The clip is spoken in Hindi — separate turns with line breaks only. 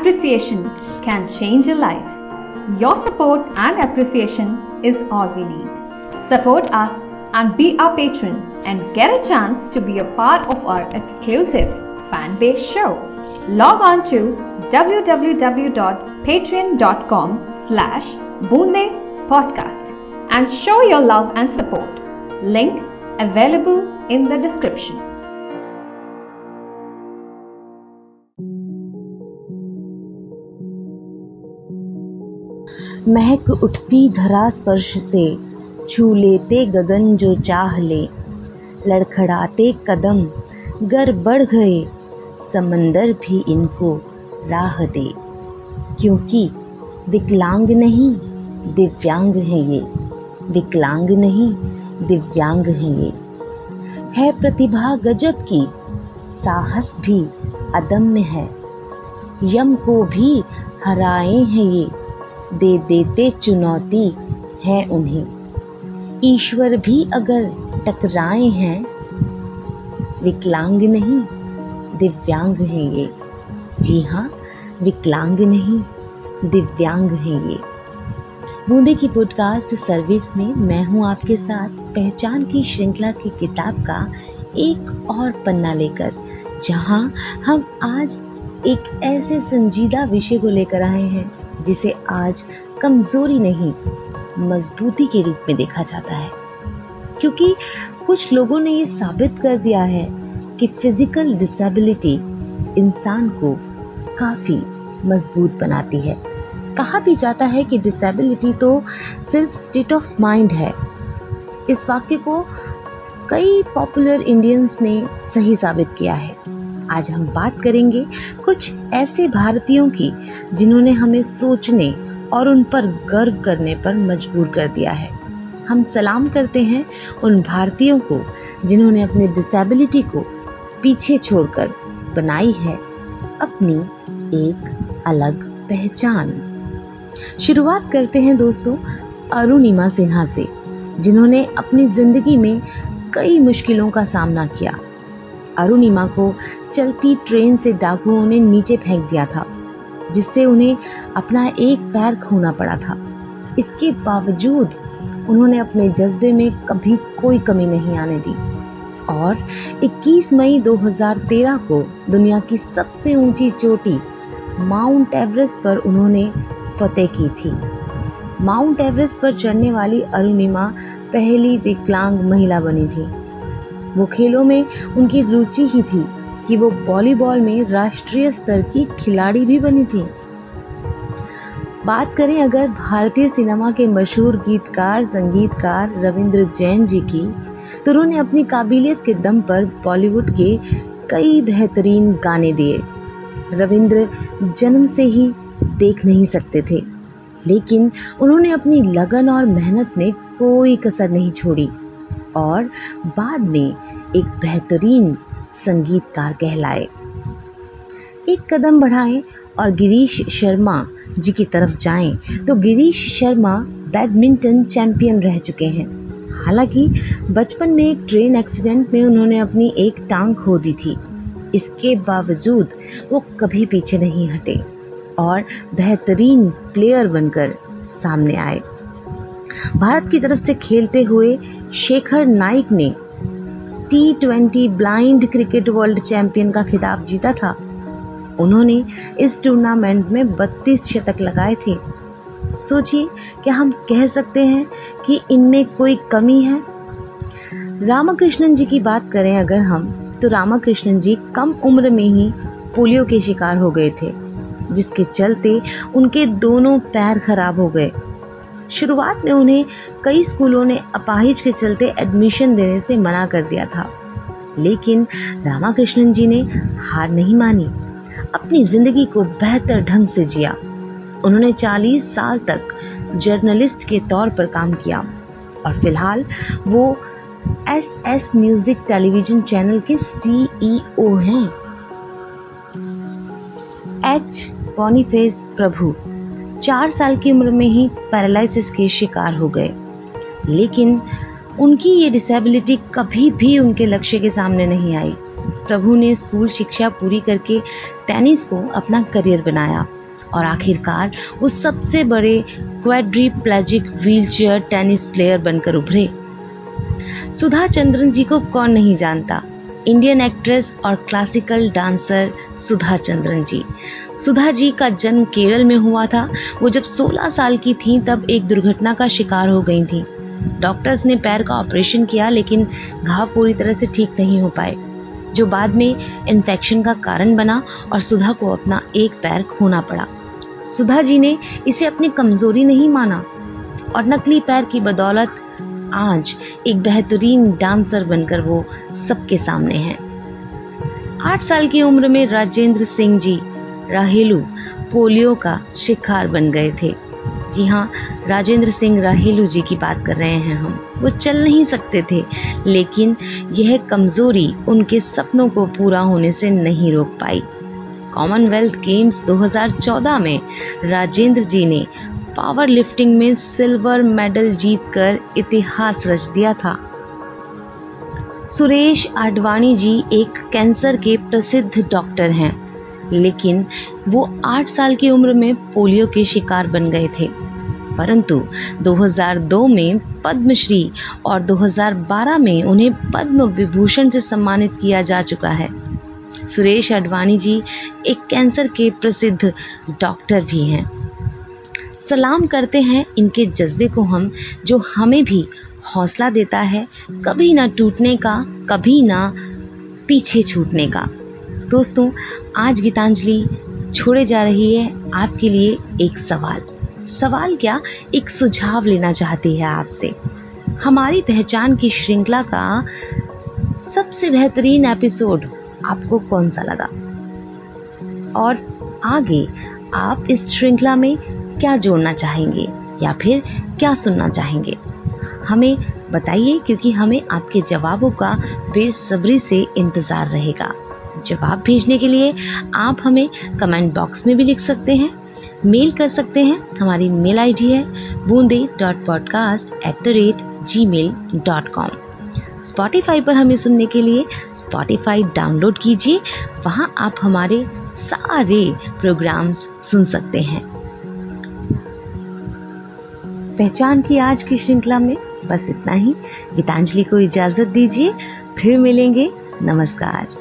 appreciation can change a life. Your support and appreciation is all we need. Support us and be our patron and get a chance to be a part of our exclusive fan base show. Log on to www.patreon.com slash Boonde Podcast and show your love and support. Link available in the description.
महक उठती धरा स्पर्श से, छू लेते गगन जो चाह ले। लड़खड़ाते कदम, गर बढ़ गए, समंदर भी इनको राह दे। क्योंकि विकलांग नहीं, दिव्यांग है ये। विकलांग नहीं, दिव्यांग है ये। है प्रतिभा गजब की, साहस भी अदम्य है। यम को भी हराए हैं ये। दे देते चुनौती है उन्हें। ईश्वर भी अगर टकराए हैं, विकलांग नहीं, दिव्यांग है ये। जी हाँ विकलांग नहीं, दिव्यांग है ये। बूंदे की पॉडकास्ट सर्विस में मैं हूँ आपके साथ पहचान की श्रृंखला की किताब का एक और पन्ना लेकर, जहाँ हम आज एक ऐसे संजीदा विषय को लेकर आए हैं, जिसे आज कमज़ोरी नहीं, मजबूती के रूप में देखा जाता है। क्योंकि कुछ लोगों ने ये साबित कर दिया है कि फ़िज़िकल डिसेबिलिटी इंसान को काफ़ी मज़बूत बनाती है। कहा भी जाता है कि डिसेबिलिटी तो सिर्फ़ स्टेट ऑफ़ माइंड है। इस वाक्य को कई पॉपुलर इंडियंस ने सही साबित किया है। आज हम बात करेंगे कुछ ऐसे भारतीयों की जिन्होंने हमें सोचने और उन पर गर्व करने पर मजबूर कर दिया है। हम सलाम करते हैं उन भारतीयों को जिन्होंने अपने डिसेबिलिटी को पीछे छोड़कर बनाई है अपनी एक अलग पहचान। शुरुआत करते हैं दोस्तों अरुणिमा सिन्हा से, जिन्होंने अपनी ज़िंदगी में कई मुश्किलों का सामना किया। अरुणिमा को चलती ट्रेन से डाकुओं ने नीचे फेंक दिया था, जिससे उन्हें अपना एक पैर खोना पड़ा था। इसके बावजूद उन्होंने अपने जज्बे में कभी कोई कमी नहीं आने दी। और 21 मई 2013 को दुनिया की सबसे ऊँची चोटी, माउंट एवरेस्ट पर उन्होंने फतेह की थी। माउंट एवरेस्ट पर चढ़ने वाली अरुणिमा पहली विकलांग महिला बनी थी। वो खेलों में उनकी रुचि ही थी कि वो वॉलीबॉल में राष्ट्रीय स्तर की खिलाड़ी भी बनी थी। बात करें अगर भारतीय सिनेमा के मशहूर गीतकार, संगीतकार रविंद्र जैन जी की तो उन्होंने अपनी काबिलियत के दम पर बॉलीवुड के कई बेहतरीन गाने दिए। रविंद्र जन्म से ही देख नहीं सकते थे, लेकिन उन्होंने अपनी लगन और मेहनत में कोई कसर नहीं छोड़ी। और बाद में एक बेहतरीन संगीतकार कहलाए। एक कदम बढ़ाएँ और गिरीश शर्मा जी की तरफ़ जाएँ तो गिरीश शर्मा बैडमिंटन चैंपियन रह चुके हैं। हालाँकि बचपन में एक ट्रेन एक्सीडेंट में उन्होंने अपनी एक टांग खो दी थी। इसके बावजूद वो कभी पीछे नहीं हटे और बेहतरीन प्लेयर बनकर सामने आए। भारत की तरफ़ से खेलते हुए शेखर नाइक ने T twenty blind cricket world champion का खिताब जीता था। उन्होंने इस टूर्नामेंट में 32 शतक लगाए थे। सोचिए, क्या हम कह सकते हैं कि इनमें कोई कमी है? रामाकृष्णन जी की बात करें अगर हम तो रामाकृष्णन जी कम उम्र में ही पोलियो के शिकार हो गए थे, जिसके चलते उनके दोनों पैर खराब हो गए। शुरुआत में उन्हें कई स्कूलों ने अपाहिज के चलते एडमिशन देने से मना कर दिया था। लेकिन रामाकृष्णन जी ने हार नहीं मानी। अपनी ज़िंदगी को बेहतर ढंग से जिया। उन्होंने 40 साल तक जर्नलिस्ट के तौर पर काम किया। और फ़िलहाल वो S S music television channel के सीईओ हैं। एच. बॉनीफेस प्रभु। चार साल की उम्र में ही पैरालिसिस के शिकार हो गए। लेकिन उनकी ये डिसेबिलिटी कभी भी उनके लक्ष्य के सामने नहीं आई। प्रभु ने स्कूल शिक्षा पूरी करके टेनिस को अपना करियर बनाया और आखिरकार वो सबसे बड़े क्वाड्रीप्लेजिक व्हीलचेयर टेनिस प्लेयर बनकर उभरे। सुधा चंद्रन जी को कौन नहीं जानता? इंडियन एक्ट्रेस और क्लासिकल डांसर सुधा चंद्रन जी सुधा जी का जन्म केरल में हुआ था। वो जब 16 साल की थी, तब एक दुर्घटना का शिकार हो गई थी। डॉक्टर्स ने पैर का ऑपरेशन किया, लेकिन घाव पूरी तरह से ठीक नहीं हो पाए, जो बाद में इन्फेक्शन का कारण बना और सुधा को अपना एक पैर खोना पड़ा। सुधा जी ने इसे अपनी कमज़ोरी नहीं माना और नकली पैर की बदौलत आज एक बेहतरीन डांसर बनकर वो सबके सामने हैं। आठ साल की उम्र में राजेंद्र सिंह जी राहेलू पोलियो का शिकार बन गए थे। जी हाँ राजेंद्र सिंह राहेलू जी की बात कर रहे हैं हम। वो चल नहीं सकते थे, लेकिन यह कमज़ोरी उनके सपनों को पूरा होने से नहीं रोक पाई। कॉमनवेल्थ गेम्स 2014 में राजेंद्र जी ने पावर लिफ्टिंग में सिल्वर मेडल जीतकर इतिहास रच दिया था। सुरेश आडवाणी जी एक कैंसर के प्रसिद्ध डॉक्टर हैं, लेकिन वो आठ साल की उम्र में पोलियो के शिकार बन गए थे। परंतु 2002 में पद्मश्री और 2012 में उन्हें पद्म विभूषण से सम्मानित किया जा चुका है। सुरेश अडवाणी जी एक कैंसर के प्रसिद्ध डॉक्टर भी हैं। सलाम करते हैं इनके जज्बे को हम, जो हमें भी हौसला देता है, कभी ना टूटने का, कभी ना पीछे छूटने का। दोस्तों, आज गीतांजलि छोड़े जा रही है आपके लिए एक सवाल। सवाल क्या? एक सुझाव लेना चाहती है आपसे। हमारी पहचान की श्रृंखला का सबसे बेहतरीन एपिसोड आपको कौन सा लगा? और आगे आप इस श्रृंखला में क्या जोड़ना चाहेंगे या फिर क्या सुनना चाहेंगे? हमें बताइए क्योंकि हमें आपके जवाबों का बेसब्री से इंतज़ार रहेगा। जवाब भेजने के लिए आप हमें कमेंट बॉक्स में भी लिख सकते हैं। मेल कर सकते हैं। हमारी मेल आईडी है Boonde dot podcast at the rate G mail dot com Spotify पर हमें सुनने के लिए स्पॉटिफाई डाउनलोड कीजिए। वहाँ आप हमारे सारे प्रोग्राम्स सुन सकते हैं। पहचान की आज की श्रृंखला में बस इतना ही। गीतांजलि को इजाज़त दीजिए, फिर मिलेंगे। नमस्कार।